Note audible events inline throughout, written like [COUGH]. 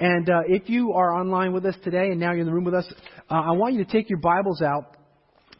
And uh, if you are online with us today and now you're in the room with us, uh, I want you to take your Bibles out.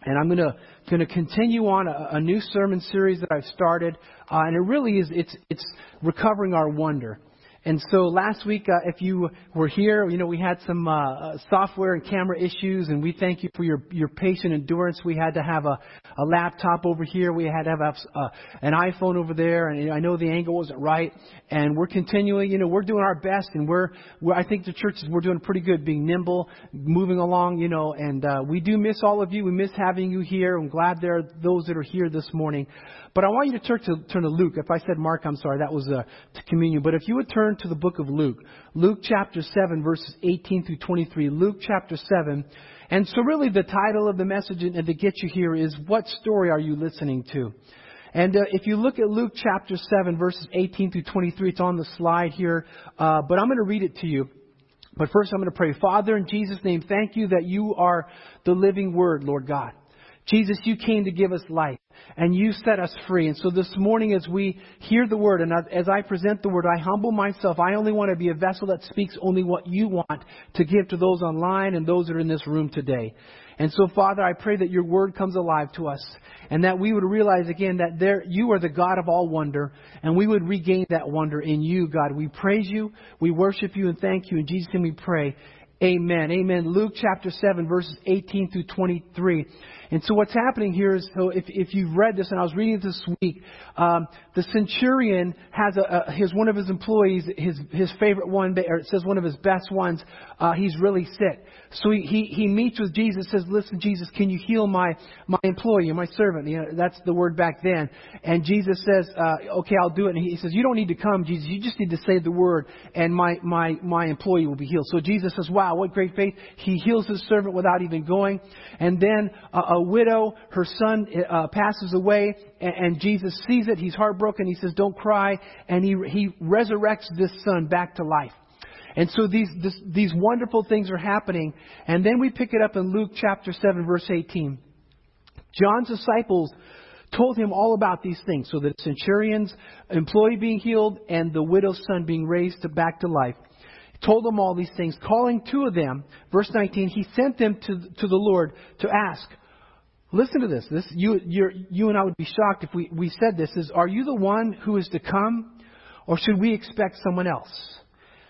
And I'm going to continue on a, a, new sermon series that I've started, uh, and it really is it's it's recovering our wonder. And so last week, uh, if you were here, you know, we had some uh, uh, software and camera issues, and we thank you for your, your patient endurance. We had to have a, a laptop over here. We had to have a, uh, an iPhone over there, and I know the angle wasn't right. And we're continuing, you know, we're doing our best, and we're, we're I think the church is, we're doing pretty good being nimble, moving along, you know, and uh, we do miss all of you. We miss having you here. I'm glad there are those that are here this morning. But I want you to turn to, turn to Luke. If I said Mark, I'm sorry, that was uh, to communion. But if you would turn to the book of Luke, Luke chapter 7, verses 18 through 23. Luke chapter 7. And so really the title of the message and to get you here is, What story are you listening to? And uh, if you look at Luke chapter 7, verses 18 through 23, it's on the slide here, uh, but I'm going to read it to you. But first, I'm going to pray. Father, in Jesus' name, thank you that you are the living word, Lord God. Jesus, you came to give us life and you set us free. And so this morning, as we hear the word and as I present the word, I humble myself. I only want to be a vessel that speaks only what you want to give to those online and those that are in this room today. And so, Father, I pray that your word comes alive to us and that we would realize again that there, you are the God of all wonder and we would regain that wonder in you, God. We praise you, we worship you and thank you. In Jesus' name we pray. Amen. Amen. Luke chapter 7 verses 18 through 23. And so what's happening here is, so if, if you've read this, and I was reading it this week, um, the centurion has a, a, his one of his employees, his his favorite one, or it says one of his best ones. Uh, he's really sick, so he, he he meets with Jesus. Says, "Listen, Jesus, can you heal my my employee, my servant?" You know, that's the word back then. And Jesus says, uh, "Okay, I'll do it." And he says, "You don't need to come, Jesus. You just need to say the word, and my my my employee will be healed." So Jesus says, "Wow, what great faith!" He heals his servant without even going. And then uh, a widow, her son uh, passes away, and, and Jesus sees it. He's heartbroken. He says, "Don't cry," and he he resurrects this son back to life. And so these this, these wonderful things are happening, and then we pick it up in Luke chapter seven, verse eighteen. John's disciples told him all about these things. So the centurion's employee being healed and the widow's son being raised to back to life. Told them all these things. Calling two of them, verse 19, he sent them to, to the Lord to ask, Listen to this. This you, you and I would be shocked if we, we said this. Is are you the one who is to come, or should we expect someone else?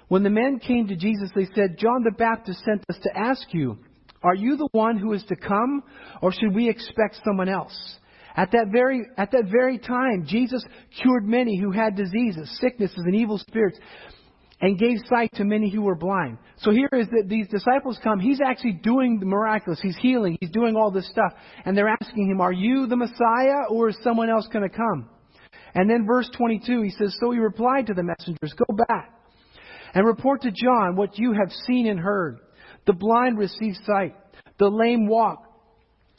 When the men came to Jesus, they said, John the Baptist sent us to ask you, are you the one who is to come, or should we expect someone else? At that very at that very time, Jesus cured many who had diseases, sicknesses, and evil spirits and gave sight to many who were blind. So here is that these disciples come. He's actually doing the miraculous. He's healing. He's doing all this stuff. And they're asking him, Are you the Messiah or is someone else going to come? And then verse 22, he says, So he replied to the messengers, Go back and report to John what you have seen and heard. The blind receive sight, the lame walk.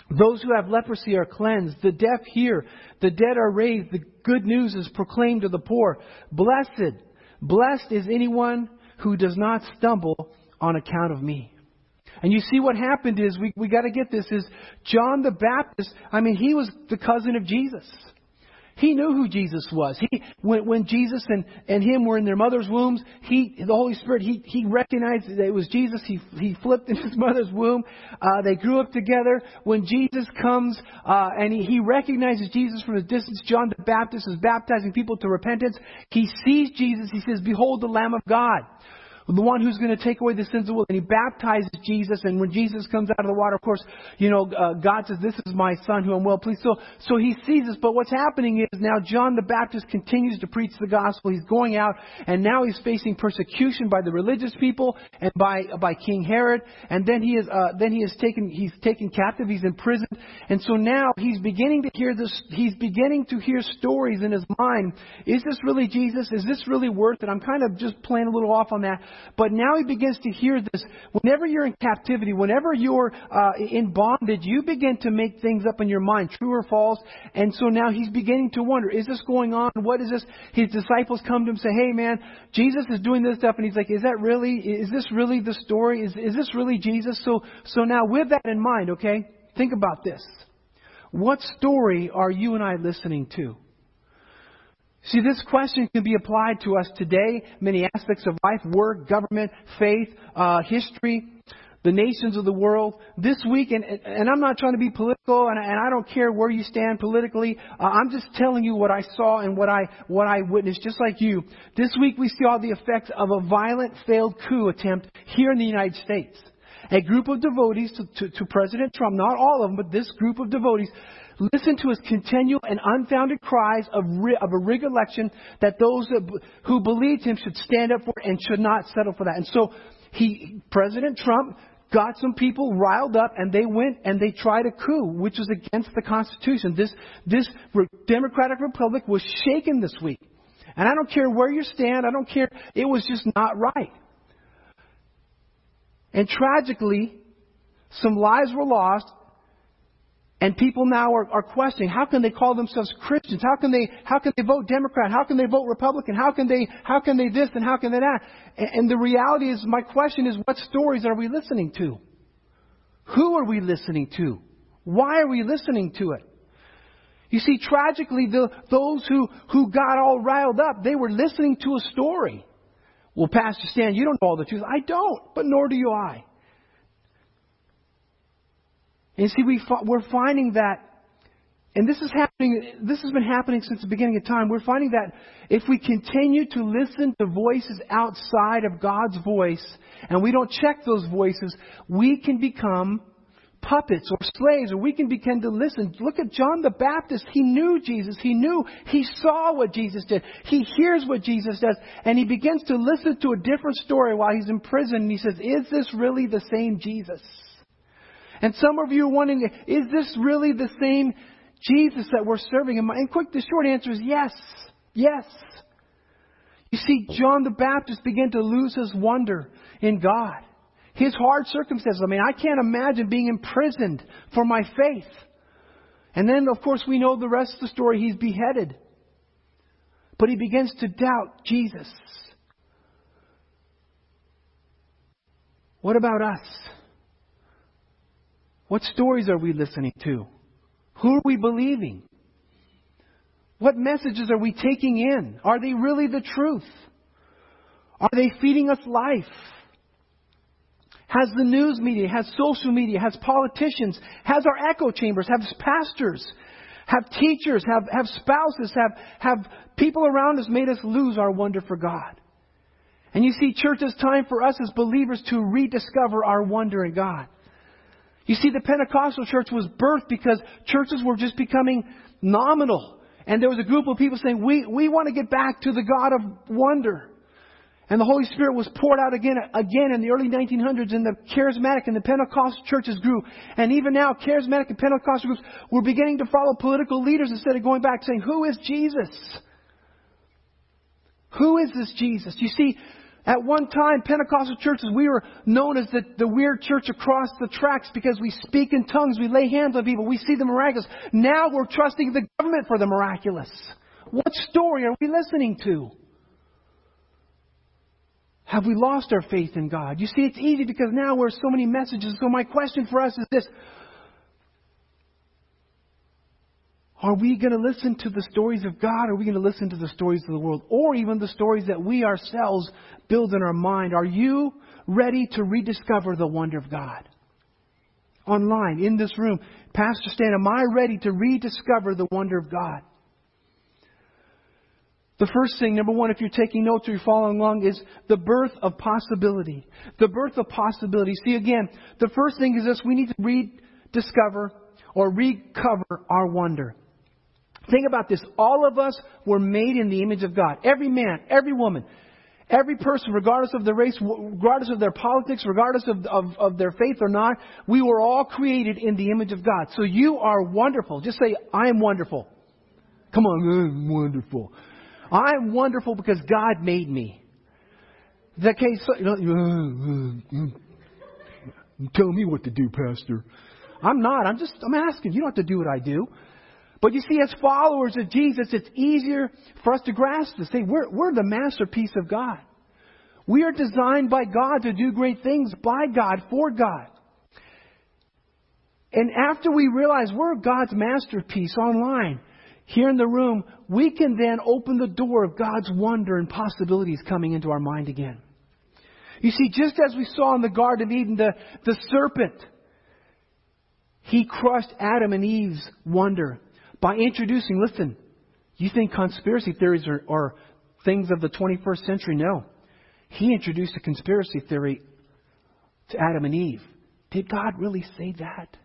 Those who have leprosy are cleansed, the deaf hear, the dead are raised, the good news is proclaimed to the poor. Blessed Blessed is anyone who does not stumble on account of me. And you see what happened is we we got to get this is John the Baptist. I mean, he was the cousin of Jesus. He knew who Jesus was. He, when, when Jesus and, and him were in their mother's wombs, he, the Holy Spirit, he, he recognized that it was Jesus. He, he flipped in his [LAUGHS] mother's womb. Uh, they grew up together. When Jesus comes, uh, and he, he recognizes Jesus from a distance, John the Baptist is baptizing people to repentance. He sees Jesus. He says, behold the Lamb of God the one who's going to take away the sins of the world. And he baptizes Jesus. And when Jesus comes out of the water, of course, you know, uh, God says, This is my son who I'm well pleased. So, so he sees this. But what's happening is now John the Baptist continues to preach the gospel. He's going out, and now he's facing persecution by the religious people and by by King Herod. And then he is uh, then he is taken he's taken captive. He's in prison. And so now he's beginning to hear this. He's beginning to hear stories in his mind. Is this really Jesus? Is this really worth it? I'm kind of just playing a little off on that. But now he begins to hear this. Whenever you're in captivity, whenever you're uh, in bondage, you begin to make things up in your mind, true or false. And so now he's beginning to wonder, is this going on? What is this? His disciples come to him and say, hey man, Jesus is doing this stuff. And he's like, is that really, is this really the story? Is, is this really Jesus? So, so now with that in mind, okay, think about this. What story are you and I listening to? See, this question can be applied to us today, many aspects of life, work, government, faith, uh, history, the nations of the world. This week, and, and I'm not trying to be political, and, and I don't care where you stand politically. Uh, I'm just telling you what I saw and what I, what I witnessed, just like you. This week we saw the effects of a violent failed coup attempt here in the United States. A group of devotees to, to, to President Trump, not all of them, but this group of devotees, Listen to his continual and unfounded cries of, of a election that those who believed him should stand up for and should not settle for that. And so he, President Trump got some people riled up and they went and they tried a coup, which was against the Constitution. This, this Democratic Republic was shaken this week. And I don't care where you stand, I don't care, it was just not right. And tragically, some lives were lost and people now are, are questioning, how can they call themselves Christians? How can they, how can they vote Democrat? How can they vote Republican? How can they, how can they this and how can they that? And, and the reality is, my question is, what stories are we listening to? Who are we listening to? Why are we listening to it? You see, tragically, the, those who, who got all riled up, they were listening to a story. Well, Pastor Stan, you don't know all the truth. I don't, but nor do you I. And see, we, we're finding that, and this is happening, this has been happening since the beginning of time. We're finding that if we continue to listen to voices outside of God's voice, and we don't check those voices, we can become puppets or slaves, or we can begin to listen. Look at John the Baptist. He knew Jesus. He knew, he saw what Jesus did. He hears what Jesus does, and he begins to listen to a different story while he's in prison, and he says, Is this really the same Jesus? And some of you are wondering, is this really the same Jesus that we're serving? And quick, the short answer is yes. Yes. You see, John the Baptist began to lose his wonder in God. His hard circumstances. I mean, I can't imagine being imprisoned for my faith. And then, of course, we know the rest of the story. He's beheaded. But he begins to doubt Jesus. What about us? What stories are we listening to? Who are we believing? What messages are we taking in? Are they really the truth? Are they feeding us life? Has the news media, has social media, has politicians, has our echo chambers, have pastors, have teachers, have, have spouses, have, have people around us made us lose our wonder for God? And you see, church, it's time for us as believers to rediscover our wonder in God. You see, the Pentecostal church was birthed because churches were just becoming nominal. And there was a group of people saying, we, we want to get back to the God of wonder. And the Holy Spirit was poured out again, again in the early 1900s and the charismatic and the Pentecostal churches grew. And even now, charismatic and Pentecostal groups were beginning to follow political leaders instead of going back saying, who is Jesus? Who is this Jesus? You see, at one time, Pentecostal churches, we were known as the, the weird church across the tracks because we speak in tongues, we lay hands on people, we see the miraculous. Now we're trusting the government for the miraculous. What story are we listening to? Have we lost our faith in God? You see, it's easy because now we're so many messages. So my question for us is this Are we going to listen to the stories of God? Or are we going to listen to the stories of the world? Or even the stories that we ourselves build in our mind? Are you ready to rediscover the wonder of God? Online, in this room, Pastor Stan, am I ready to rediscover the wonder of God? The first thing, number one, if you're taking notes or you're following along, is the birth of possibility. The birth of possibility. See, again, the first thing is this we need to rediscover or recover our wonder. Think about this. All of us were made in the image of God. Every man, every woman, every person, regardless of their race, regardless of their politics, regardless of, of, of their faith or not, we were all created in the image of God. So you are wonderful. Just say, I am wonderful. Come on, I'm wonderful. I'm wonderful because God made me. That case, you know, tell me what to do, Pastor. I'm not. I'm just, I'm asking. You don't have to do what I do. But you see, as followers of Jesus, it's easier for us to grasp this. Say, we're, we're the masterpiece of God. We are designed by God to do great things by God, for God. And after we realize we're God's masterpiece online, here in the room, we can then open the door of God's wonder and possibilities coming into our mind again. You see, just as we saw in the Garden of Eden, the, the serpent, he crushed Adam and Eve's wonder by introducing, listen, you think conspiracy theories are, are things of the 21st century? No. He introduced a conspiracy theory to Adam and Eve. Did God really say that?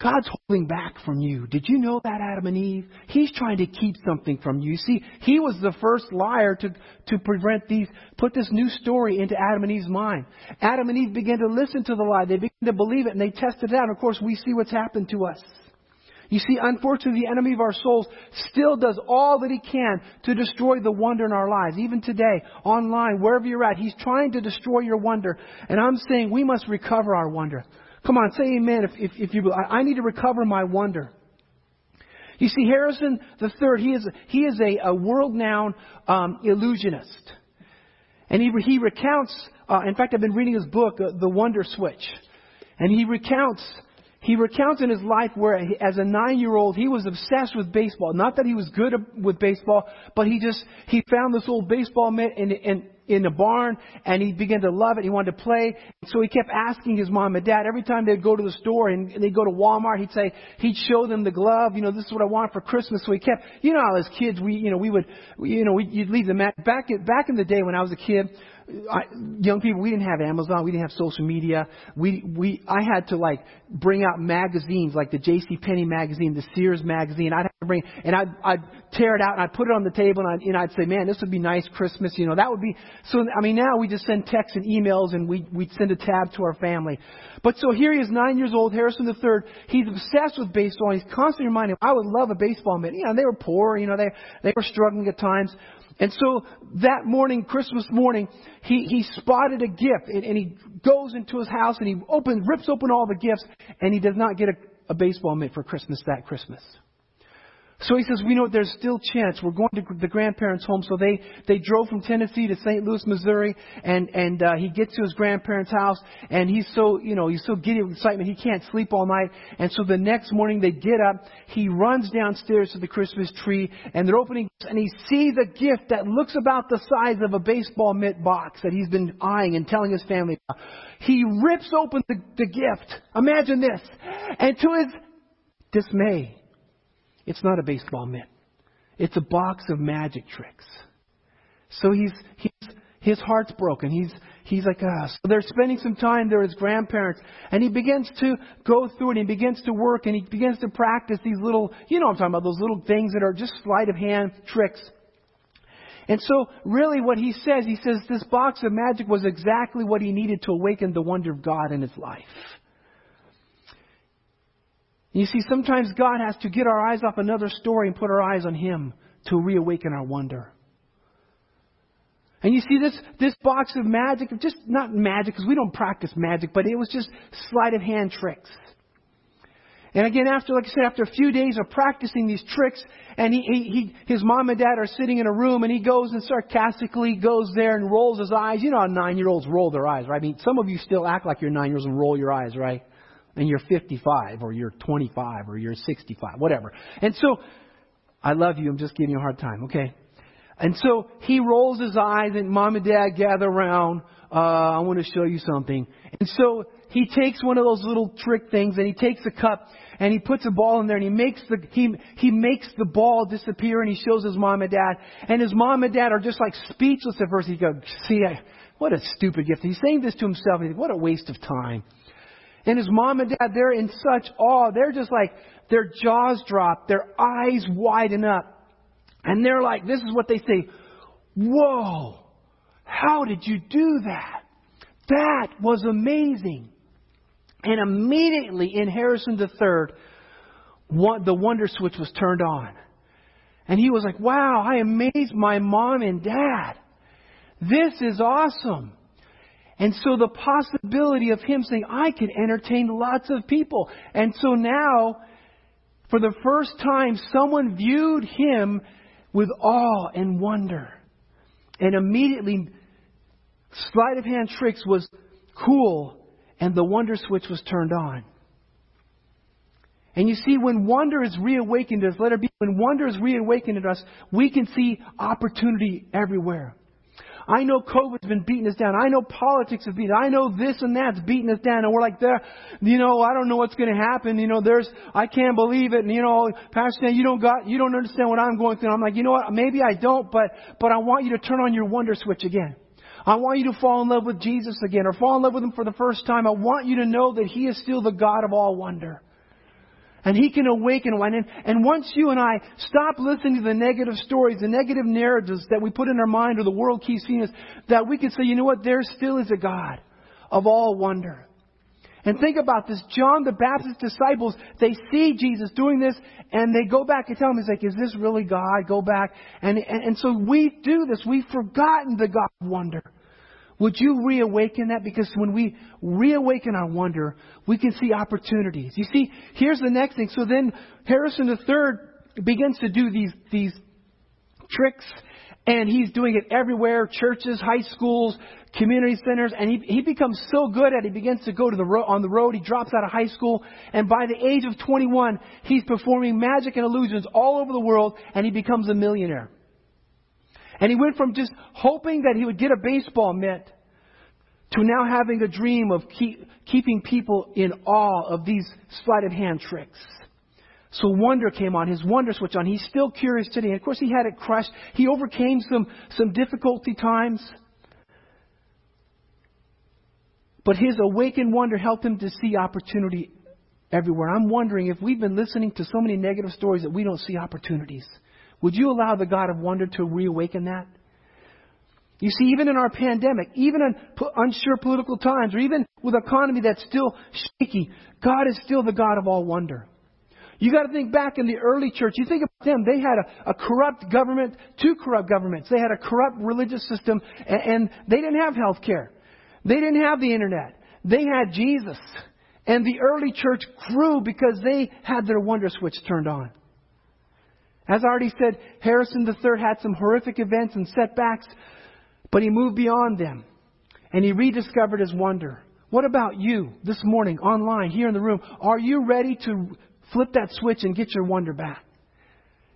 God's holding back from you. Did you know that, Adam and Eve? He's trying to keep something from you. See, he was the first liar to, to prevent these, put this new story into Adam and Eve's mind. Adam and Eve began to listen to the lie. They began to believe it and they tested it out. And of course, we see what's happened to us. You see, unfortunately, the enemy of our souls still does all that he can to destroy the wonder in our lives. Even today, online, wherever you're at, he's trying to destroy your wonder. And I'm saying we must recover our wonder. Come on, say amen if, if, if you I, I need to recover my wonder. You see, Harrison III, he is, he is a, a world-renowned um, illusionist. And he, he recounts, uh, in fact, I've been reading his book, uh, The Wonder Switch. And he recounts he recounts in his life where, as a nine-year-old, he was obsessed with baseball. Not that he was good with baseball, but he just he found this old baseball mitt in in in a barn, and he began to love it. He wanted to play, so he kept asking his mom and dad every time they'd go to the store and they'd go to Walmart. He'd say he'd show them the glove. You know, this is what I want for Christmas. So he kept, you know, how as kids, we you know we would, you know, we, you'd leave the mat back back in the day when I was a kid. I, young people, we didn't have Amazon, we didn't have social media. We, we, I had to like bring out magazines like the J.C. Penney magazine, the Sears magazine. I'd have to bring, and I'd, I'd tear it out and I'd put it on the table and I'd, and I'd say, man, this would be nice Christmas. You know, that would be, so, I mean, now we just send texts and emails and we, we'd send a tab to our family. But so here he is, nine years old, Harrison III. He's obsessed with baseball and he's constantly reminding him, I would love a baseball mitt. You know, they were poor, you know, they, they were struggling at times. And so that morning, Christmas morning, he, he spotted a gift and, and he goes into his house and he opens, rips open all the gifts and he does not get a, a baseball mitt for Christmas that Christmas. So he says, we know there's still chance. We're going to the grandparents' home. So they, they drove from Tennessee to St. Louis, Missouri, and, and uh, he gets to his grandparents' house, and he's so, you know, he's so giddy with excitement, he can't sleep all night. And so the next morning they get up, he runs downstairs to the Christmas tree, and they're opening, and he sees a gift that looks about the size of a baseball mitt box that he's been eyeing and telling his family about. He rips open the, the gift. Imagine this. And to his dismay, it's not a baseball mitt. It's a box of magic tricks. So he's, he's, his heart's broken. He's, he's like, ah. So they're spending some time with his grandparents. And he begins to go through it. He begins to work and he begins to practice these little, you know I'm talking about, those little things that are just sleight of hand tricks. And so, really, what he says, he says this box of magic was exactly what he needed to awaken the wonder of God in his life. You see, sometimes God has to get our eyes off another story and put our eyes on Him to reawaken our wonder. And you see, this, this box of magic, just not magic, because we don't practice magic, but it was just sleight of hand tricks. And again, after, like I said, after a few days of practicing these tricks, and he, he, he, his mom and dad are sitting in a room, and he goes and sarcastically goes there and rolls his eyes. You know how nine-year-olds roll their eyes, right? I mean, some of you still act like you're nine years and roll your eyes, right? And you're 55 or you're 25 or you're 65, whatever. And so, I love you. I'm just giving you a hard time, okay? And so he rolls his eyes and mom and dad gather around. Uh, I want to show you something. And so he takes one of those little trick things and he takes a cup and he puts a ball in there and he makes the he he makes the ball disappear and he shows his mom and dad and his mom and dad are just like speechless at first. He goes, "See, I, what a stupid gift." He's saying this to himself. He's like, "What a waste of time." And his mom and dad, they're in such awe. They're just like, their jaws drop, their eyes widen up. And they're like, this is what they say, Whoa, how did you do that? That was amazing. And immediately in Harrison III, one, the wonder switch was turned on. And he was like, wow, I amazed my mom and dad. This is awesome. And so the possibility of him saying, I can entertain lots of people. And so now, for the first time, someone viewed him with awe and wonder. And immediately, sleight of hand tricks was cool, and the wonder switch was turned on. And you see, when wonder is reawakened us, let it be, when wonder is reawakened in us, we can see opportunity everywhere. I know COVID's been beating us down. I know politics has beaten. I know this and that's beating us down. And we're like, there, you know, I don't know what's going to happen. You know, there's, I can't believe it. And you know, Pastor, you don't got, you don't understand what I'm going through. And I'm like, you know what? Maybe I don't, but, but I want you to turn on your wonder switch again. I want you to fall in love with Jesus again or fall in love with Him for the first time. I want you to know that He is still the God of all wonder. And He can awaken one. And, and once you and I stop listening to the negative stories, the negative narratives that we put in our mind or the world keeps feeding us, that we can say, you know what, there still is a God of all wonder. And think about this. John the Baptist's disciples, they see Jesus doing this and they go back and tell him, he's like, is this really God? Go back. And, and, and so we do this. We've forgotten the God of wonder. Would you reawaken that? Because when we reawaken our wonder, we can see opportunities. You see, here's the next thing. So then Harrison III begins to do these, these tricks, and he's doing it everywhere churches, high schools, community centers, and he, he becomes so good at it, he begins to go to the ro- on the road. He drops out of high school, and by the age of 21, he's performing magic and illusions all over the world, and he becomes a millionaire. And he went from just hoping that he would get a baseball mitt to now having a dream of keep, keeping people in awe of these sleight of hand tricks. So wonder came on, his wonder switch on. He's still curious today. And of course, he had it crushed. He overcame some, some difficulty times. But his awakened wonder helped him to see opportunity everywhere. I'm wondering if we've been listening to so many negative stories that we don't see opportunities. Would you allow the God of wonder to reawaken that? You see, even in our pandemic, even in unsure political times, or even with economy that's still shaky, God is still the God of all wonder. You got to think back in the early church. You think about them. They had a, a corrupt government, two corrupt governments. They had a corrupt religious system, and, and they didn't have health care. They didn't have the internet. They had Jesus. And the early church grew because they had their wonder switch turned on. As I already said, Harrison III had some horrific events and setbacks, but he moved beyond them and he rediscovered his wonder. What about you this morning, online, here in the room? Are you ready to flip that switch and get your wonder back?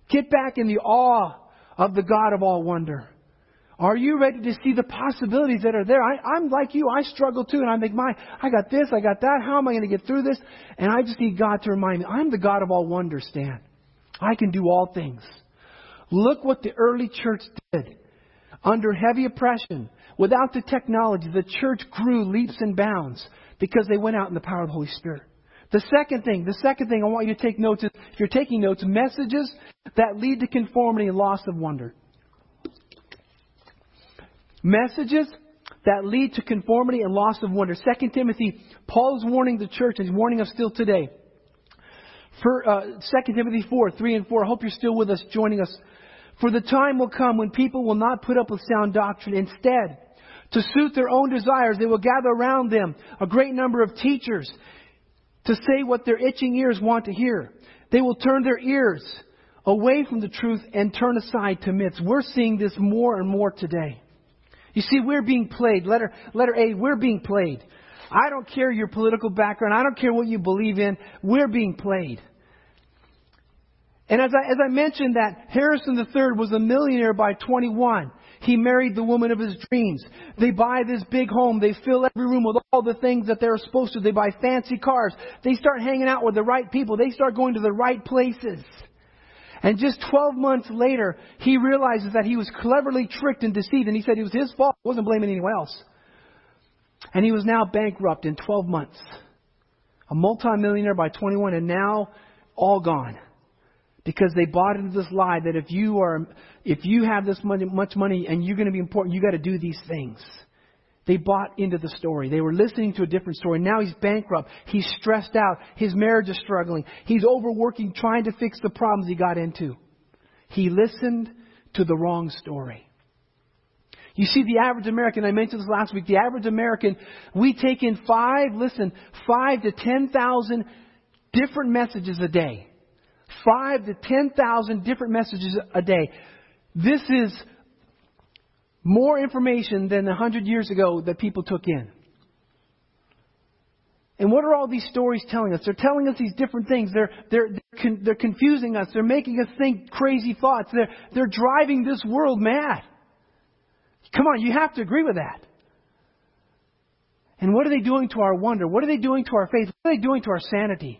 Get back in the awe of the God of all wonder. Are you ready to see the possibilities that are there? I, am like you. I struggle too, and I think, my, I got this, I got that. How am I going to get through this? And I just need God to remind me, I'm the God of all wonder, Stan. I can do all things. Look what the early church did. Under heavy oppression, without the technology, the church grew leaps and bounds because they went out in the power of the Holy Spirit. The second thing, the second thing I want you to take notes is, if you're taking notes, messages that lead to conformity and loss of wonder. Messages that lead to conformity and loss of wonder. Second Timothy, Paul is warning the church, and he's warning us still today. For, uh, 2 Timothy 4, 3 and 4. I hope you're still with us, joining us. For the time will come when people will not put up with sound doctrine. Instead, to suit their own desires, they will gather around them a great number of teachers to say what their itching ears want to hear. They will turn their ears away from the truth and turn aside to myths. We're seeing this more and more today. You see, we're being played. Letter, letter A, we're being played. I don't care your political background. I don't care what you believe in. We're being played. And as I, as I mentioned that Harrison III was a millionaire by 21. He married the woman of his dreams. They buy this big home. They fill every room with all the things that they're supposed to. They buy fancy cars. They start hanging out with the right people. They start going to the right places. And just 12 months later, he realizes that he was cleverly tricked and deceived. And he said it was his fault. He wasn't blaming anyone else. And he was now bankrupt in 12 months. A multimillionaire by 21 and now all gone. Because they bought into this lie that if you are, if you have this money, much money and you're going to be important, you got to do these things. They bought into the story. They were listening to a different story. Now he's bankrupt. He's stressed out. His marriage is struggling. He's overworking, trying to fix the problems he got into. He listened to the wrong story. You see, the average American, I mentioned this last week, the average American, we take in five, listen, five to 10,000 different messages a day. Five to 10,000 different messages a day. This is more information than a hundred years ago that people took in. And what are all these stories telling us? They're telling us these different things. They're, they're, they're, con- they're confusing us. They're making us think crazy thoughts. They're, they're driving this world mad. Come on, you have to agree with that. And what are they doing to our wonder? What are they doing to our faith? What are they doing to our sanity?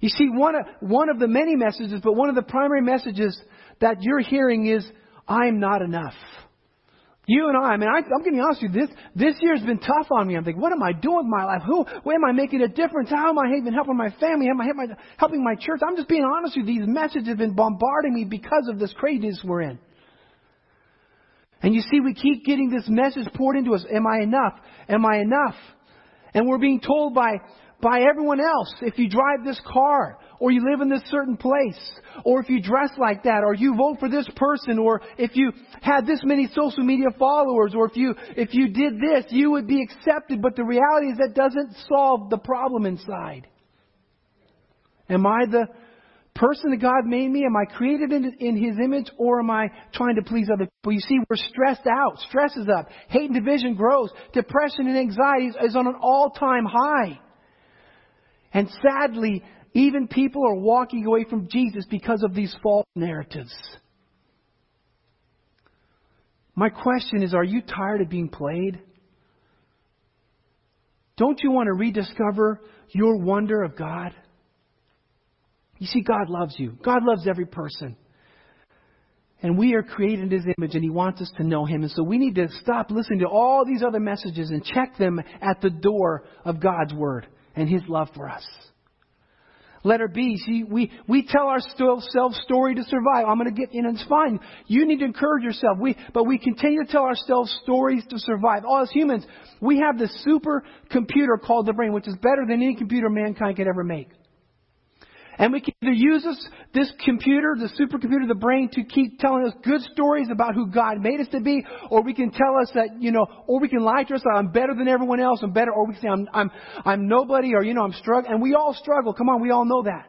You see, one of, one of the many messages, but one of the primary messages that you're hearing is, I'm not enough. You and I, I mean, I, I'm going to be honest with you, this, this year's been tough on me. I'm thinking, what am I doing with my life? Who, where am I making a difference? How am I even helping my family? How am I helping my church? I'm just being honest with you. These messages have been bombarding me because of this craziness we're in. And you see, we keep getting this message poured into us. Am I enough? Am I enough? And we're being told by, by everyone else, if you drive this car, or you live in this certain place, or if you dress like that, or you vote for this person, or if you had this many social media followers, or if you, if you did this, you would be accepted. But the reality is that doesn't solve the problem inside. Am I the person that God made me? Am I created in, in His image or am I trying to please other people? You see, we're stressed out. Stress is up. Hate and division grows. Depression and anxiety is, on an all-time high. And sadly, even people are walking away from Jesus because of these false narratives. My question is, are you tired of being played? Don't you want to rediscover your wonder of God? You see, God loves you. God loves every person. And we are created in His image, and He wants us to know Him. And so we need to stop listening to all these other messages and check them at the door of God's Word and His love for us. Letter B, see, we, we tell our self story to survive. I'm going to get, in, it's fine. You need to encourage yourself. We, but we continue to tell ourselves stories to survive. All as humans, we have this super computer called the brain, which is better than any computer mankind could ever make. And we can either use this, this computer, the supercomputer, the brain, to keep telling us good stories about who God made us to be, or we can tell us that, you know, or we can lie to ourselves, I'm better than everyone else, I'm better, or we can say, I'm, I'm, I'm nobody, or, you know, I'm struggling. And we all struggle. Come on, we all know that.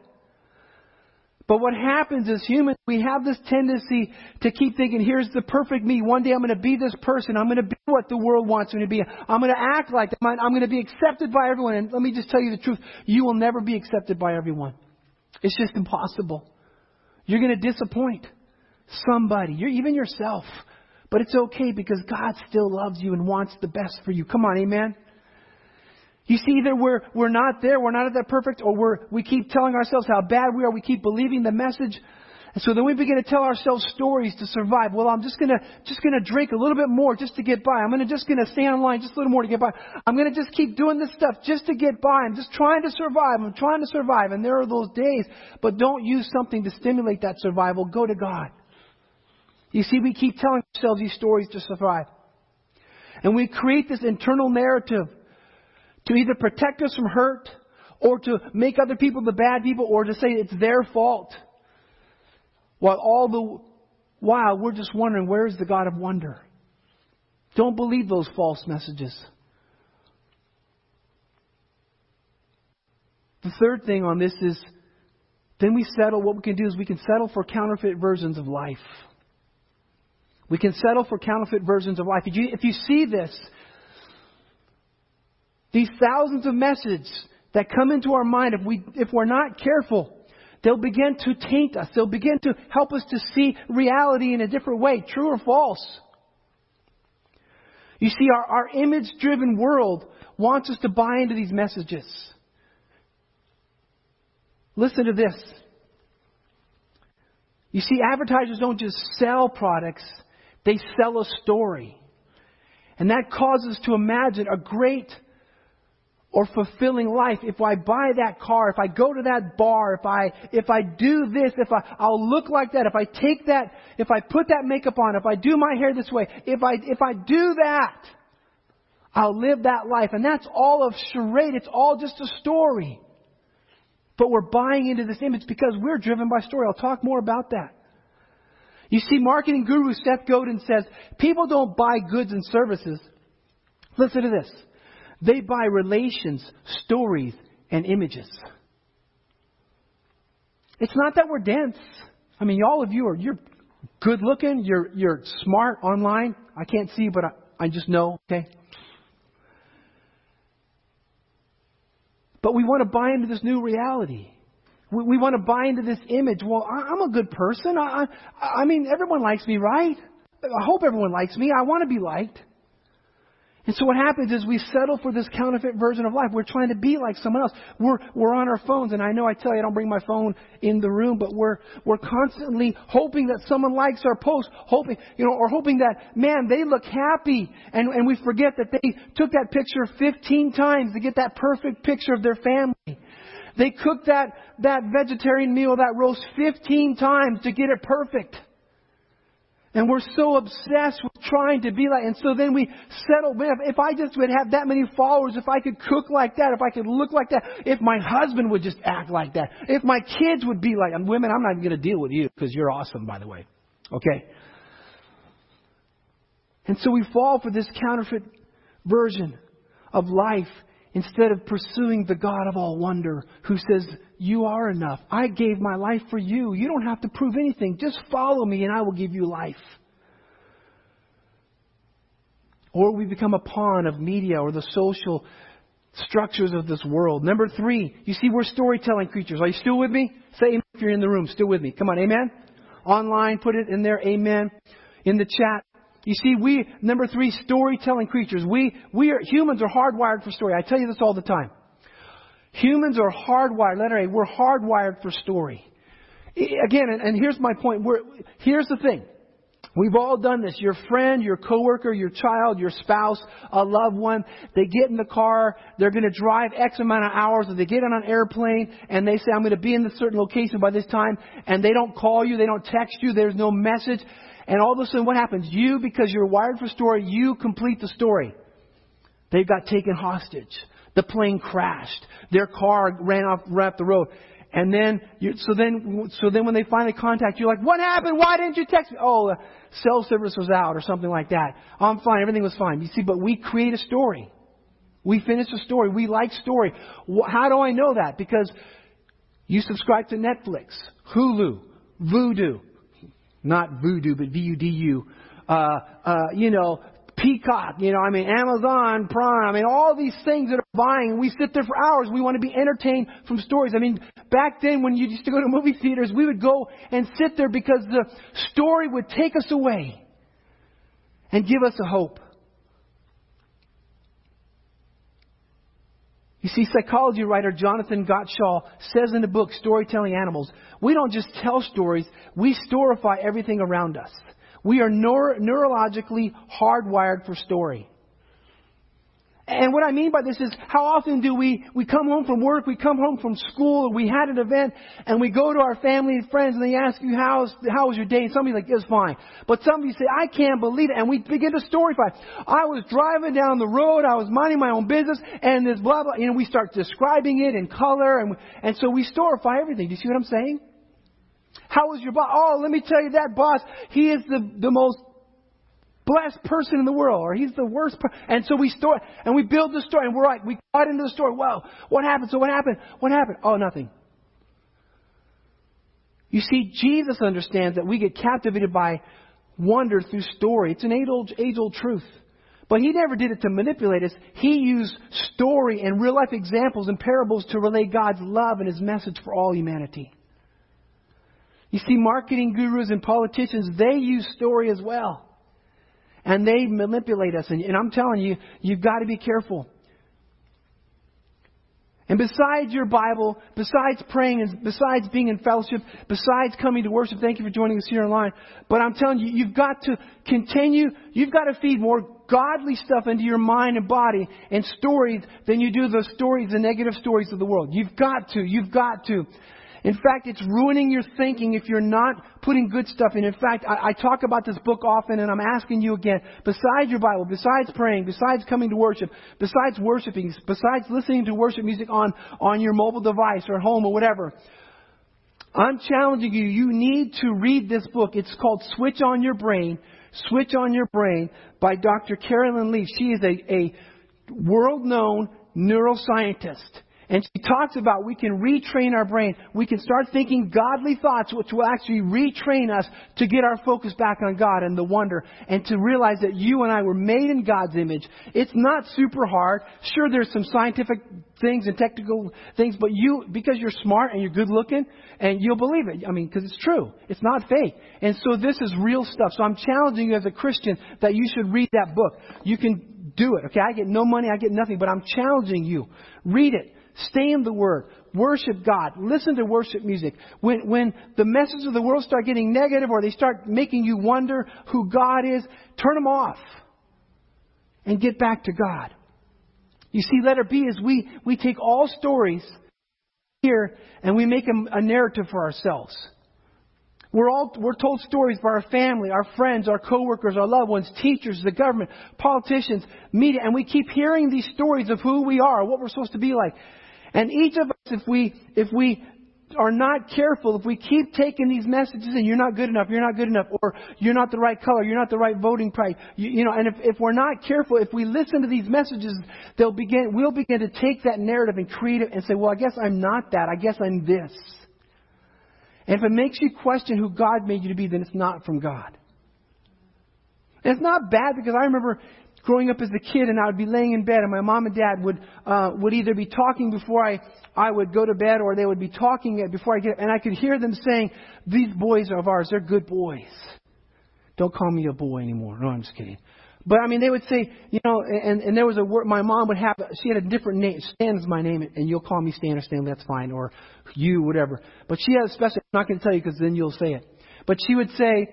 But what happens is humans, we have this tendency to keep thinking, here's the perfect me. One day I'm going to be this person. I'm going to be what the world wants me to be. I'm going to act like that. I'm going to be accepted by everyone. And let me just tell you the truth. You will never be accepted by everyone. It's just impossible. You're going to disappoint somebody, you're even yourself. But it's okay because God still loves you and wants the best for you. Come on, amen. You see, either we're, we're not there, we're not at that perfect, or we're, we keep telling ourselves how bad we are, we keep believing the message and so then we begin to tell ourselves stories to survive. Well, I'm just gonna, just gonna drink a little bit more just to get by. I'm gonna just gonna stay online just a little more to get by. I'm gonna just keep doing this stuff just to get by. I'm just trying to survive. I'm trying to survive. And there are those days, but don't use something to stimulate that survival. Go to God. You see, we keep telling ourselves these stories to survive. And we create this internal narrative to either protect us from hurt or to make other people the bad people or to say it's their fault. While all the while we're just wondering, where is the God of wonder? Don't believe those false messages. The third thing on this is then we settle, what we can do is we can settle for counterfeit versions of life. We can settle for counterfeit versions of life. If you, if you see this, these thousands of messages that come into our mind, if, we, if we're not careful, They'll begin to taint us. They'll begin to help us to see reality in a different way, true or false. You see, our, our image driven world wants us to buy into these messages. Listen to this. You see, advertisers don't just sell products, they sell a story. And that causes us to imagine a great or fulfilling life if I buy that car, if I go to that bar, if I if I do this, if I I'll look like that, if I take that, if I put that makeup on, if I do my hair this way, if I if I do that, I'll live that life. And that's all of charade. It's all just a story. But we're buying into this image because we're driven by story. I'll talk more about that. You see, marketing guru Seth Godin says people don't buy goods and services. Listen to this. They buy relations, stories, and images. It's not that we're dense. I mean, all of you are you're good looking, you're you're smart online. I can't see, but I, I just know, okay? But we want to buy into this new reality. We, we want to buy into this image. Well, I, I'm a good person. I, I, I mean, everyone likes me, right? I hope everyone likes me. I want to be liked. And so what happens is we settle for this counterfeit version of life. We're trying to be like someone else. We're, we're on our phones, and I know I tell you I don't bring my phone in the room, but we're, we're constantly hoping that someone likes our post, hoping, you know, or hoping that, man, they look happy. And, and we forget that they took that picture 15 times to get that perfect picture of their family. They cooked that, that vegetarian meal, that roast 15 times to get it perfect. And we're so obsessed with trying to be like, and so then we settle, with, if I just would have that many followers, if I could cook like that, if I could look like that, if my husband would just act like that, if my kids would be like, and women, I'm not even going to deal with you because you're awesome, by the way. Okay? And so we fall for this counterfeit version of life instead of pursuing the God of all wonder who says, You are enough. I gave my life for you. You don't have to prove anything. Just follow me and I will give you life. Or we become a pawn of media or the social structures of this world. Number three, you see, we're storytelling creatures. Are you still with me? Say amen if you're in the room. Still with me. Come on, amen. Online, put it in there, amen. In the chat, you see, we, number three, storytelling creatures. We, we are, humans are hardwired for story. I tell you this all the time. Humans are hardwired, letter A, we're hardwired for story. Again, and, and here's my point. We're, here's the thing. We've all done this. Your friend, your coworker, your child, your spouse, a loved one, they get in the car, they're going to drive X amount of hours, or they get on an airplane, and they say, I'm going to be in this certain location by this time, and they don't call you, they don't text you, there's no message. And all of a sudden, what happens? You, because you're wired for story, you complete the story. They got taken hostage. The plane crashed. Their car ran off, the road. And then, you, so then, so then when they finally contact you, like, what happened? Why didn't you text me? Oh, the cell service was out or something like that. I'm fine. Everything was fine. You see, but we create a story. We finish a story. We like story. How do I know that? Because you subscribe to Netflix, Hulu, Vudu, not voodoo, but V-U-D-U. Uh, uh, you know, Peacock, you know, I mean, Amazon Prime, I mean, all these things that are buying, we sit there for hours. We want to be entertained from stories. I mean, back then when you used to go to movie theaters, we would go and sit there because the story would take us away and give us a hope. You see, psychology writer Jonathan Gottschall says in the book Storytelling Animals, we don't just tell stories, we storify everything around us. We are neuro- neurologically hardwired for story. And what I mean by this is how often do we, we come home from work, we come home from school, we had an event, and we go to our family and friends and they ask you, how's, how was your day? And somebody's like, it's fine. But some of you say, I can't believe it. And we begin to storify. I was driving down the road, I was minding my own business, and this blah, blah, you know, we start describing it in color, and, and so we storify everything. Do you see what I'm saying? How was your boss? Oh, let me tell you that boss, he is the, the most blessed person in the world, or he's the worst. Per- and so we store and we build the story, and we're like, we got into the story. Well, what happened? So what happened? What happened? Oh, nothing. You see, Jesus understands that we get captivated by wonder through story. It's an age-old, age-old truth. But he never did it to manipulate us. He used story and real life examples and parables to relay God's love and his message for all humanity. You see, marketing gurus and politicians, they use story as well. And they manipulate us. And, and I'm telling you, you've got to be careful. And besides your Bible, besides praying, and besides being in fellowship, besides coming to worship, thank you for joining us here online. But I'm telling you, you've got to continue, you've got to feed more godly stuff into your mind and body and stories than you do the stories, the negative stories of the world. You've got to, you've got to. In fact, it's ruining your thinking if you're not putting good stuff in. In fact, I, I, talk about this book often, and I'm asking you again, besides your Bible, besides praying, besides coming to worship, besides worshiping, besides listening to worship music on, on your mobile device or home or whatever, I'm challenging you, you need to read this book. It's called Switch on Your Brain, Switch on Your Brain by Dr. Carolyn Leaf. She is a, a world known neuroscientist. And she talks about we can retrain our brain. We can start thinking godly thoughts, which will actually retrain us to get our focus back on God and the wonder and to realize that you and I were made in God's image. It's not super hard. Sure, there's some scientific things and technical things, but you, because you're smart and you're good looking, and you'll believe it. I mean, because it's true. It's not fake. And so this is real stuff. So I'm challenging you as a Christian that you should read that book. You can do it. Okay, I get no money, I get nothing, but I'm challenging you. Read it. Stay in the Word. Worship God. Listen to worship music. When, when the messages of the world start getting negative or they start making you wonder who God is, turn them off and get back to God. You see, letter B is we, we take all stories here and we make a, a narrative for ourselves. We're all we're told stories by our family, our friends, our coworkers, our loved ones, teachers, the government, politicians, media, and we keep hearing these stories of who we are, what we're supposed to be like. And each of us, if we, if we are not careful, if we keep taking these messages and you're not good enough, you're not good enough, or you're not the right color, you're not the right voting price, you, you know, and if, if we're not careful, if we listen to these messages, they'll begin, we'll begin to take that narrative and create it and say, well, I guess I'm not that. I guess I'm this. And if it makes you question who God made you to be, then it's not from God. And it's not bad because I remember growing up as a kid and I would be laying in bed and my mom and dad would, uh, would either be talking before I, I would go to bed or they would be talking before I get, and I could hear them saying, these boys are of ours, they're good boys. Don't call me a boy anymore. No, I'm just kidding. But I mean, they would say, you know, and, and there was a word, my mom would have, she had a different name. Stan is my name, and you'll call me Stan or Stan, that's fine, or you, whatever. But she had a special, I'm not going to tell you because then you'll say it. But she would say,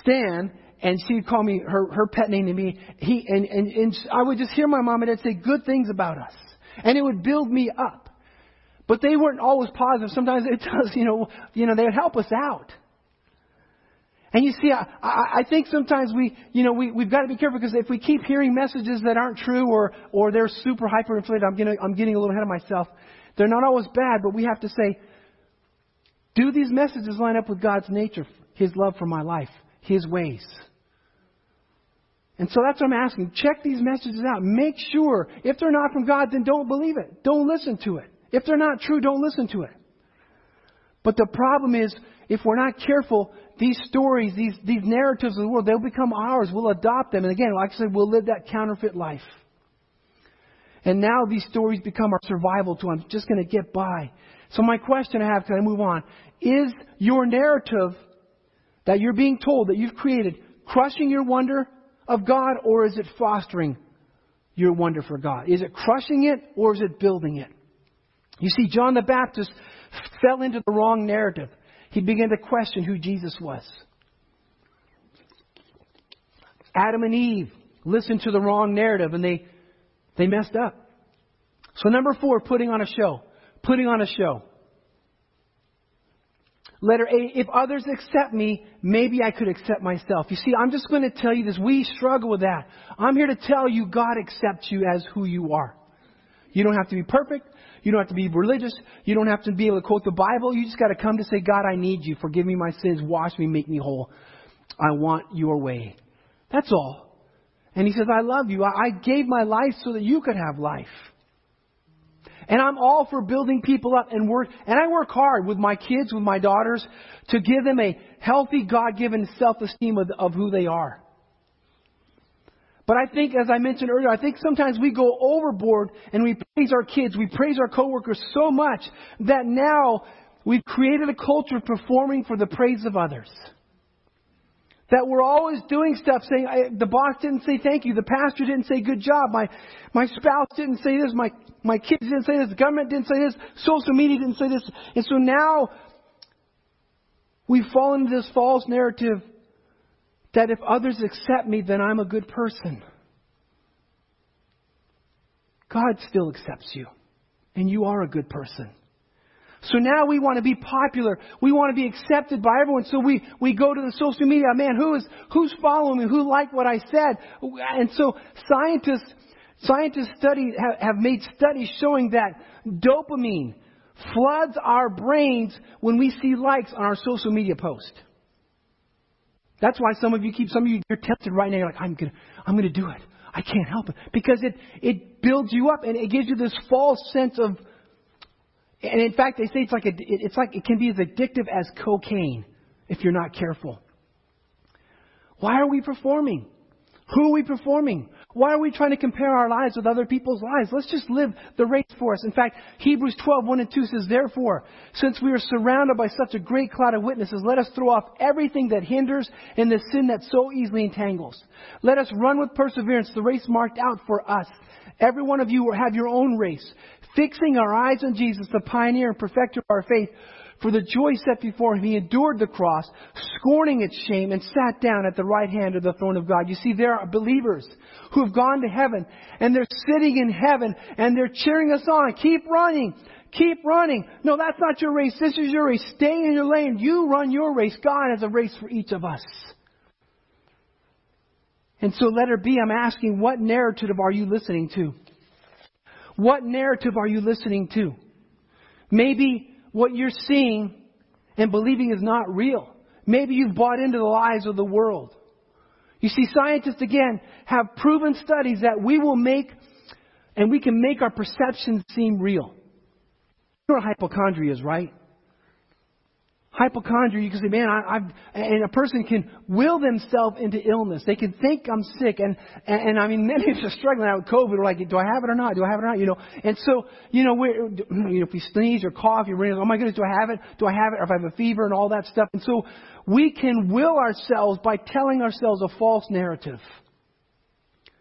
Stan, and she would call me her her pet name to me. He and and and I would just hear my mom and dad say good things about us, and it would build me up. But they weren't always positive. Sometimes it [LAUGHS] does, you know, you know, they would help us out. And you see, I, I, I think sometimes we, you know, we, we've got to be careful because if we keep hearing messages that aren't true or, or they're super hyperinflated, I'm getting, I'm getting a little ahead of myself. They're not always bad, but we have to say, do these messages line up with God's nature, His love for my life? His ways. And so that's what I'm asking. Check these messages out. Make sure. If they're not from God, then don't believe it. Don't listen to it. If they're not true, don't listen to it. But the problem is, if we're not careful, these stories, these, these narratives of the world, they'll become ours. We'll adopt them. And again, like I said, we'll live that counterfeit life. And now these stories become our survival tool. I'm just going to get by. So my question I have, can I move on? Is your narrative that you're being told that you've created crushing your wonder of God or is it fostering your wonder for God? Is it crushing it or is it building it? You see, John the Baptist fell into the wrong narrative. He began to question who Jesus was. Adam and Eve listened to the wrong narrative and they, they messed up. So number four, putting on a show. Putting on a show. Letter A, eh, if others accept me, maybe I could accept myself. You see, I'm just going to tell you this. We struggle with that. I'm here to tell you God accepts you as who you are. You don't have to be perfect. You don't have to be religious. You don't have to be able to quote the Bible. You just got to come to say, God, I need you. Forgive me my sins. Wash me. Make me whole. I want your way. That's all. And he says, I love you. I gave my life so that you could have life. And I'm all for building people up and work, and I work hard with my kids, with my daughters, to give them a healthy, God-given self-esteem of, of who they are. But I think, as I mentioned earlier, I think sometimes we go overboard and we praise our kids, we praise our coworkers so much that now we've created a culture of performing for the praise of others. That we're always doing stuff saying, the boss didn't say thank you, the pastor didn't say good job, my, my spouse didn't say this, my, my kids didn't say this, the government didn't say this, social media didn't say this. And so now we fall into this false narrative that if others accept me, then I'm a good person. God still accepts you, and you are a good person. So now we want to be popular. We want to be accepted by everyone. So we, we go to the social media. Man, who is, who's following me? Who liked what I said? And so scientists, scientists study, have, have made studies showing that dopamine floods our brains when we see likes on our social media post. That's why some of you keep, some of you, you're tempted right now. You're like, I'm gonna, I'm gonna do it. I can't help it. Because it, it builds you up and it gives you this false sense of And in fact, they say it's like a, it's like it can be as addictive as cocaine if you're not careful. Why are we performing? Who are we performing? Why are we trying to compare our lives with other people's lives? Let's just live the race for us. In fact, Hebrews 12, 1 and 2 says, Therefore, since we are surrounded by such a great cloud of witnesses, let us throw off everything that hinders and the sin that so easily entangles. Let us run with perseverance the race marked out for us. Every one of you will have your own race, fixing our eyes on Jesus, the pioneer and perfecter of our faith for the joy set before him, he endured the cross, scorning its shame, and sat down at the right hand of the throne of God. You see, there are believers who have gone to heaven, and they're sitting in heaven, and they're cheering us on. Keep running. Keep running. No, that's not your race. This is your race. Stay in your lane. You run your race. God has a race for each of us. And so, letter B, I'm asking, what narrative are you listening to? What narrative are you listening to? Maybe what you're seeing and believing is not real. Maybe you've bought into the lies of the world. You see, scientists again have proven studies that we will make and we can make our perceptions seem real. You know what hypochondria is, right? Hypochondria, you can say, man, I, I've, and a person can will themselves into illness. They can think I'm sick, and, and, and I mean, [LAUGHS] many of us are struggling out with COVID. We're like, do I have it or not? Do I have it or not? You know, and so, you know, we're, [CLEARS THROAT] you know, if we sneeze or cough, you're reading, oh my goodness, do I have it? Do I have it? Or if I have a fever and all that stuff. And so, we can will ourselves by telling ourselves a false narrative.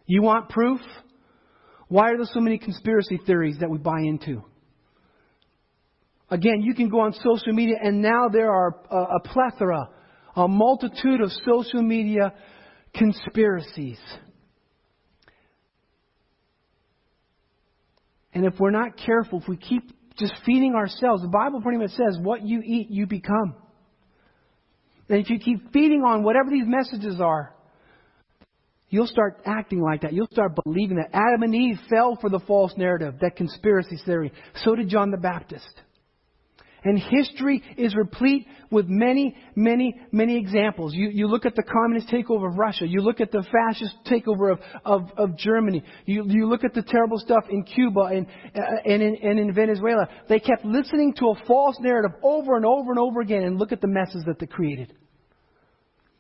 You want proof? Why are there so many conspiracy theories that we buy into? Again, you can go on social media, and now there are a, a plethora, a multitude of social media conspiracies. And if we're not careful, if we keep just feeding ourselves, the Bible pretty much says, what you eat, you become. And if you keep feeding on whatever these messages are, you'll start acting like that. You'll start believing that. Adam and Eve fell for the false narrative, that conspiracy theory. So did John the Baptist. And history is replete with many, many, many examples. You, you look at the communist takeover of Russia. You look at the fascist takeover of, of, of Germany. You, you look at the terrible stuff in Cuba and, uh, and, in, and in Venezuela. They kept listening to a false narrative over and over and over again, and look at the messes that they created.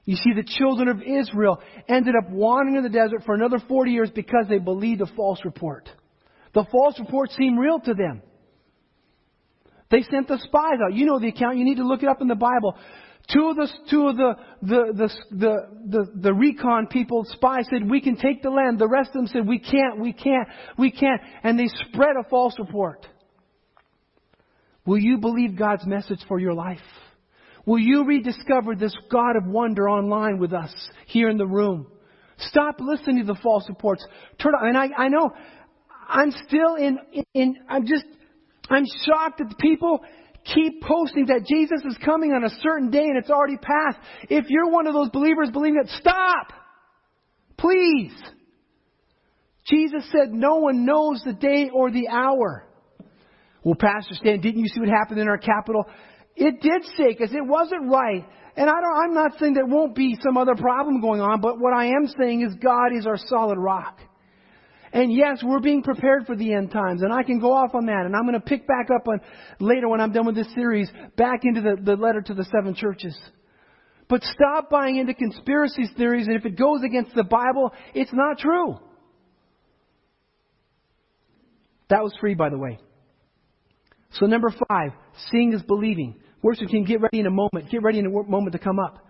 You see, the children of Israel ended up wandering in the desert for another 40 years because they believed a false report. The false report seemed real to them. They sent the spies out. You know the account. You need to look it up in the Bible. Two of the two of the the the the, the, the recon people, spies said, "We can take the land." The rest of them said, "We can't. We can't. We can't." And they spread a false report. Will you believe God's message for your life? Will you rediscover this God of wonder online with us here in the room? Stop listening to the false reports. Turn on. And I, I know I'm still in, in, I'm just I'm shocked that the people keep posting that Jesus is coming on a certain day and it's already passed. If you're one of those believers believing it, stop! Please! Jesus said no one knows the day or the hour. Well, Pastor Stan, didn't you see what happened in our capital? It did shake us. It wasn't right. And I don't, I'm not saying there won't be some other problem going on, but what I am saying is God is our solid rock. And yes, we're being prepared for the end times. And I can go off on that. And I'm going to pick back up on later when I'm done with this series, back into the, the letter to the seven churches. But stop buying into conspiracy theories. And if it goes against the Bible, it's not true. That was free, by the way. So number five, seeing is believing. Worship team, get ready in a moment. Get ready in a moment to come up.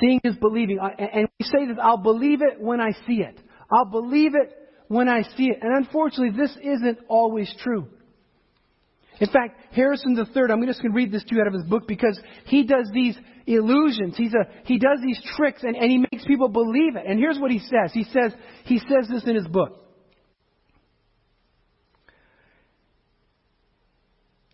Seeing is believing. And we say this, I'll believe it when I see it. I'll believe it when I see it. And unfortunately, this isn't always true. In fact, Harrison III, I'm just going to read this to you out of his book because he does these illusions. He's a, he does these tricks and, and he makes people believe it. And here's what he says. He says, he says this in his book.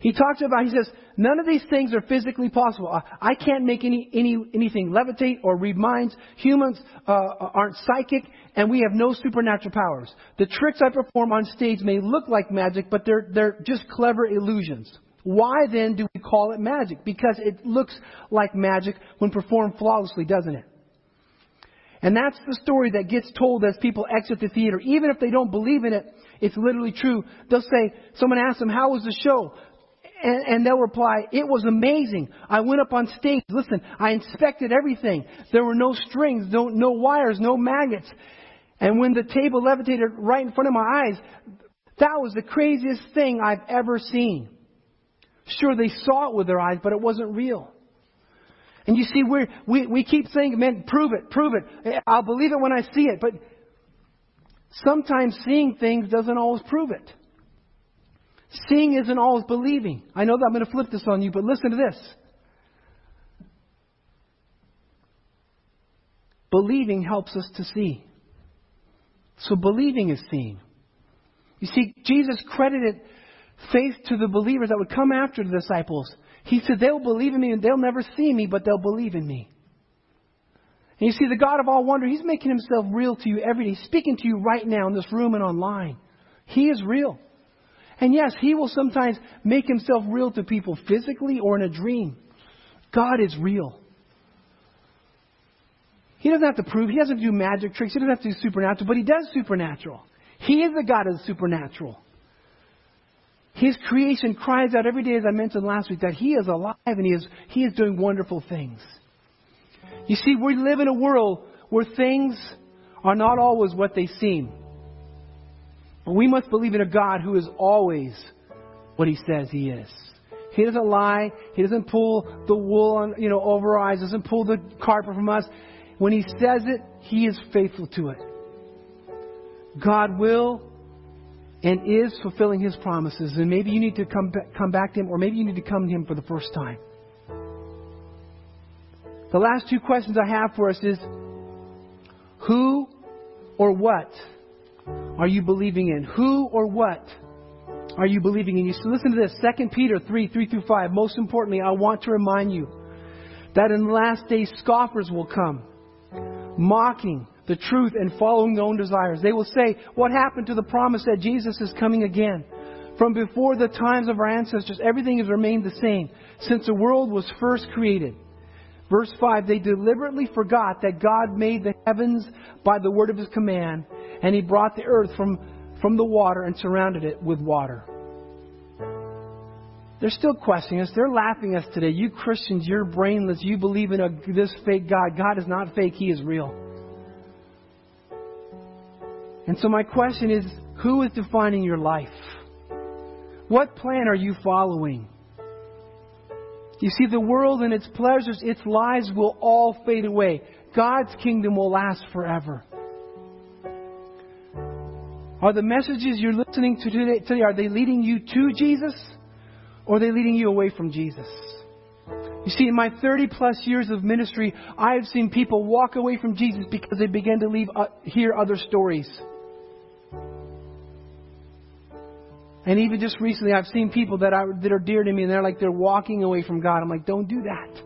He talks about, he says, none of these things are physically possible. I can't make any, any, anything levitate or read minds. Humans uh, aren't psychic, and we have no supernatural powers. The tricks I perform on stage may look like magic, but they're, they're just clever illusions. Why then do we call it magic? Because it looks like magic when performed flawlessly, doesn't it? And that's the story that gets told as people exit the theater. Even if they don't believe in it, it's literally true. They'll say, someone asks them, how was the show? And, and, they'll reply, it was amazing. I went up on stage. Listen, I inspected everything. There were no strings, no, no wires, no magnets. And when the table levitated right in front of my eyes, that was the craziest thing I've ever seen. Sure, they saw it with their eyes, but it wasn't real. And you see, we we, we keep saying, man, prove it, prove it. I'll believe it when I see it. But sometimes seeing things doesn't always prove it. Seeing isn't always believing. I know that I'm going to flip this on you, but listen to this. Believing helps us to see. So believing is seeing. You see, Jesus credited faith to the believers that would come after the disciples. He said, They'll believe in me and they'll never see me, but they'll believe in me. And you see, the God of all wonder, He's making Himself real to you every day. Speaking to you right now in this room and online. He is real. And yes, He will sometimes make Himself real to people physically or in a dream. God is real. He doesn't have to prove, He doesn't do magic tricks, He doesn't have to do supernatural, but He does supernatural. He is the God of the supernatural. His creation cries out every day, as I mentioned last week, that He is alive and He is, he is doing wonderful things. You see, we live in a world where things are not always what they seem. But we must believe in a God who is always what He says He is. He doesn't lie. He doesn't pull the wool on, you know, over our eyes. Doesn't pull the carpet from us. When He says it, He is faithful to it. God will and is fulfilling His promises. And maybe you need to come, come back to Him, or maybe you need to come to Him for the first time. The last two questions I have for us is who or what are you believing in? Who or what are you believing in? You so listen to this. 2 Peter 3, 3 through 5. Most importantly, I want to remind you that in the last days scoffers will come, mocking the truth and following their own desires. They will say, What happened to the promise that Jesus is coming again? From before the times of our ancestors, everything has remained the same since the world was first created. Verse 5 They deliberately forgot that God made the heavens by the word of his command, and he brought the earth from, from the water and surrounded it with water. They're still questioning us. They're laughing at us today. You Christians, you're brainless. You believe in a, this fake God. God is not fake, He is real. And so my question is who is defining your life? What plan are you following? You see, the world and its pleasures, its lies will all fade away. God's kingdom will last forever. Are the messages you're listening to today, today are they leading you to Jesus or are they leading you away from Jesus? You see, in my 30 plus years of ministry, I have seen people walk away from Jesus because they began to leave, uh, hear other stories. And even just recently, I've seen people that are, that are dear to me, and they're like they're walking away from God. I'm like, don't do that.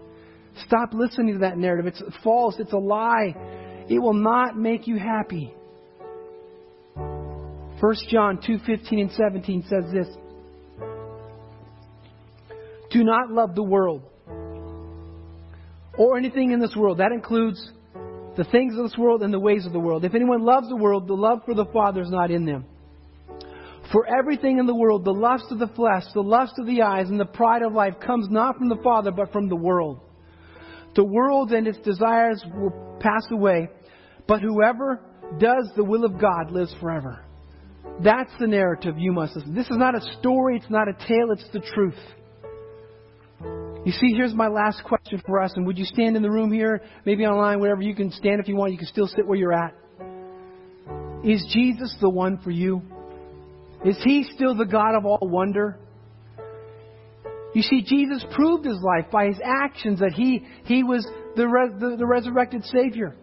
Stop listening to that narrative. It's false. It's a lie. It will not make you happy. 1 John 2:15 and 17 says this. Do not love the world or anything in this world. That includes the things of this world and the ways of the world. If anyone loves the world, the love for the Father is not in them. For everything in the world, the lust of the flesh, the lust of the eyes, and the pride of life comes not from the Father, but from the world. The world and its desires will pass away, but whoever does the will of God lives forever. That's the narrative you must listen. This is not a story, it's not a tale, it's the truth. You see, here's my last question for us, and would you stand in the room here, maybe online, wherever you can stand if you want, you can still sit where you're at. Is Jesus the one for you? Is he still the God of all wonder? You see, Jesus proved his life by his actions that he, he was the, res, the, the resurrected Savior.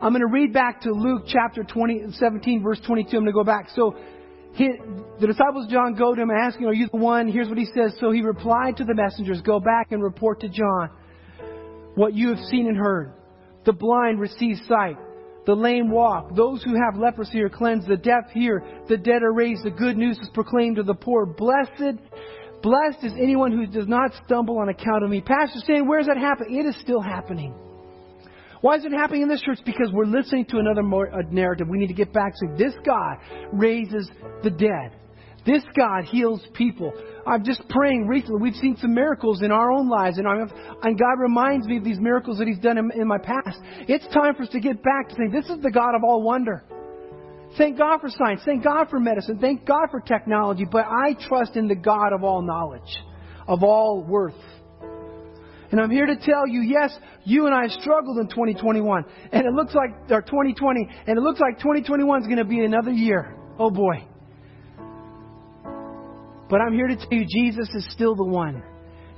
I'm going to read back to Luke chapter 20, 17, verse 22. I'm going to go back. So he, the disciples John go to him asking, Are you the one? Here's what he says. So he replied to the messengers, Go back and report to John what you have seen and heard. The blind receive sight the lame walk, those who have leprosy are cleansed, the deaf hear, the dead are raised, the good news is proclaimed to the poor. Blessed, blessed is anyone who does not stumble on account of me. Pastor saying, where's that happening? It is still happening. Why is it happening in this church? Because we're listening to another narrative. We need to get back to this God raises the dead. This God heals people. I'm just praying recently. We've seen some miracles in our own lives, and, and God reminds me of these miracles that He's done in, in my past. It's time for us to get back to saying, This is the God of all wonder. Thank God for science. Thank God for medicine. Thank God for technology. But I trust in the God of all knowledge, of all worth. And I'm here to tell you, yes, you and I struggled in 2021. And it looks like, or 2020, and it looks like 2021 is going to be another year. Oh boy. But I'm here to tell you, Jesus is still the one.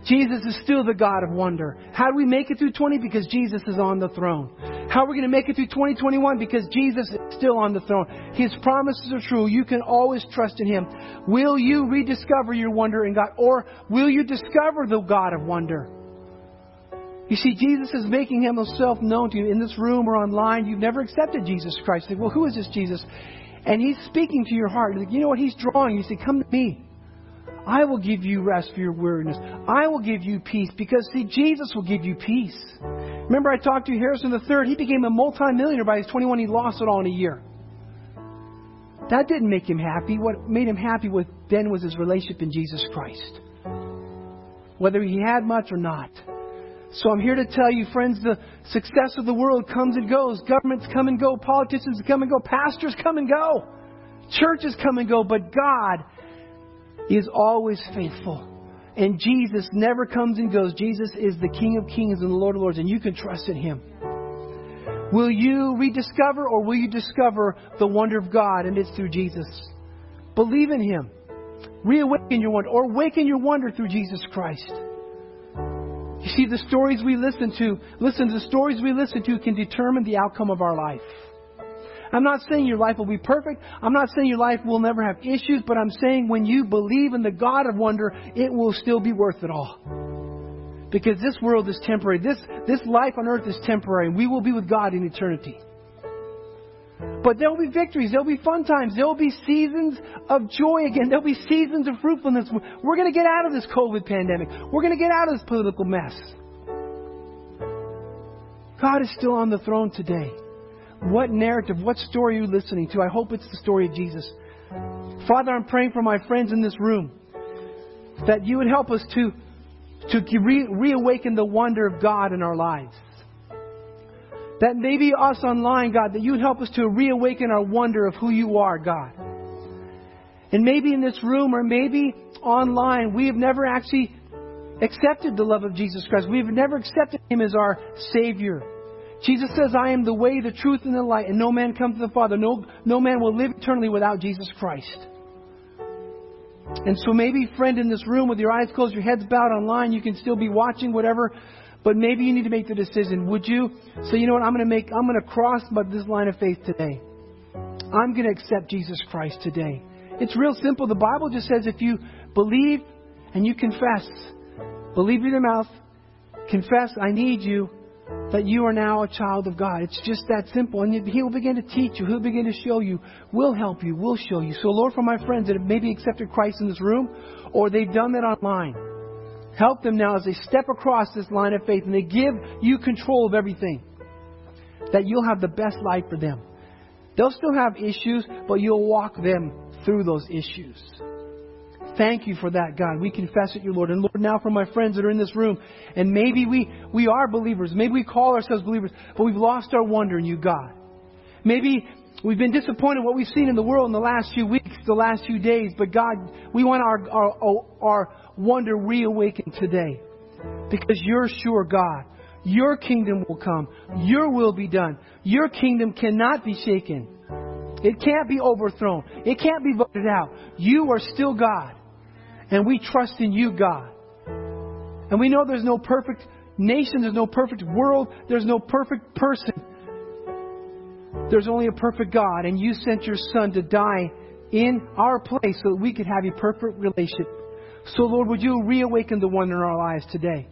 Jesus is still the God of wonder. How do we make it through 20? Because Jesus is on the throne. How are we going to make it through 2021? Because Jesus is still on the throne. His promises are true. You can always trust in Him. Will you rediscover your wonder in God? Or will you discover the God of wonder? You see, Jesus is making himself known to you in this room or online. You've never accepted Jesus Christ. Think, well, who is this Jesus? And he's speaking to your heart. You know what? He's drawing you. Say, come to me. I will give you rest for your weariness. I will give you peace because, see, Jesus will give you peace. Remember, I talked to Harrison III. He became a multimillionaire by his 21. He lost it all in a year. That didn't make him happy. What made him happy with then was his relationship in Jesus Christ. Whether he had much or not. So I'm here to tell you, friends, the success of the world comes and goes. Governments come and go. Politicians come and go. Pastors come and go. Churches come and go. But God is always faithful. And Jesus never comes and goes. Jesus is the King of kings and the Lord of lords, and you can trust in Him. Will you rediscover or will you discover the wonder of God and it's through Jesus? Believe in Him. Reawaken your wonder or awaken your wonder through Jesus Christ. You see, the stories we listen to, listen, to the stories we listen to can determine the outcome of our life. I'm not saying your life will be perfect. I'm not saying your life will never have issues, but I'm saying when you believe in the God of wonder, it will still be worth it all. Because this world is temporary. This, this life on earth is temporary. We will be with God in eternity. But there will be victories. There will be fun times. There will be seasons of joy again. There will be seasons of fruitfulness. We're going to get out of this COVID pandemic. We're going to get out of this political mess. God is still on the throne today. What narrative, what story are you listening to? I hope it's the story of Jesus. Father, I'm praying for my friends in this room that you would help us to, to re- reawaken the wonder of God in our lives. That maybe us online, God, that you would help us to reawaken our wonder of who you are, God. And maybe in this room or maybe online, we have never actually accepted the love of Jesus Christ. We've never accepted Him as our Savior. Jesus says, I am the way, the truth, and the light, and no man comes to the Father. No, no man will live eternally without Jesus Christ. And so maybe, friend, in this room with your eyes closed, your heads bowed online, you can still be watching whatever but maybe you need to make the decision. Would you say, you know what, I'm going to make, I'm going to cross this line of faith today. I'm going to accept Jesus Christ today. It's real simple. The Bible just says if you believe and you confess, believe in your mouth, confess, I need you, that you are now a child of God. It's just that simple. And He will begin to teach you. He'll begin to show you. We'll help you. We'll show you. So, Lord, for my friends that have maybe accepted Christ in this room or they've done that online, Help them now as they step across this line of faith and they give you control of everything. That you'll have the best life for them. They'll still have issues, but you'll walk them through those issues. Thank you for that, God. We confess it, you, Lord. And Lord, now for my friends that are in this room, and maybe we, we are believers, maybe we call ourselves believers, but we've lost our wonder in you, God. Maybe we've been disappointed what we've seen in the world in the last few weeks, the last few days, but God, we want our, our, our wonder reawakened today. Because you're sure, God, your kingdom will come. Your will be done. Your kingdom cannot be shaken. It can't be overthrown. It can't be voted out. You are still God. And we trust in you, God. And we know there's no perfect nation, there's no perfect world, there's no perfect person. There's only a perfect God. And you sent your Son to die in our place so that we could have a perfect relationship so, Lord, would you reawaken the one in our lives today?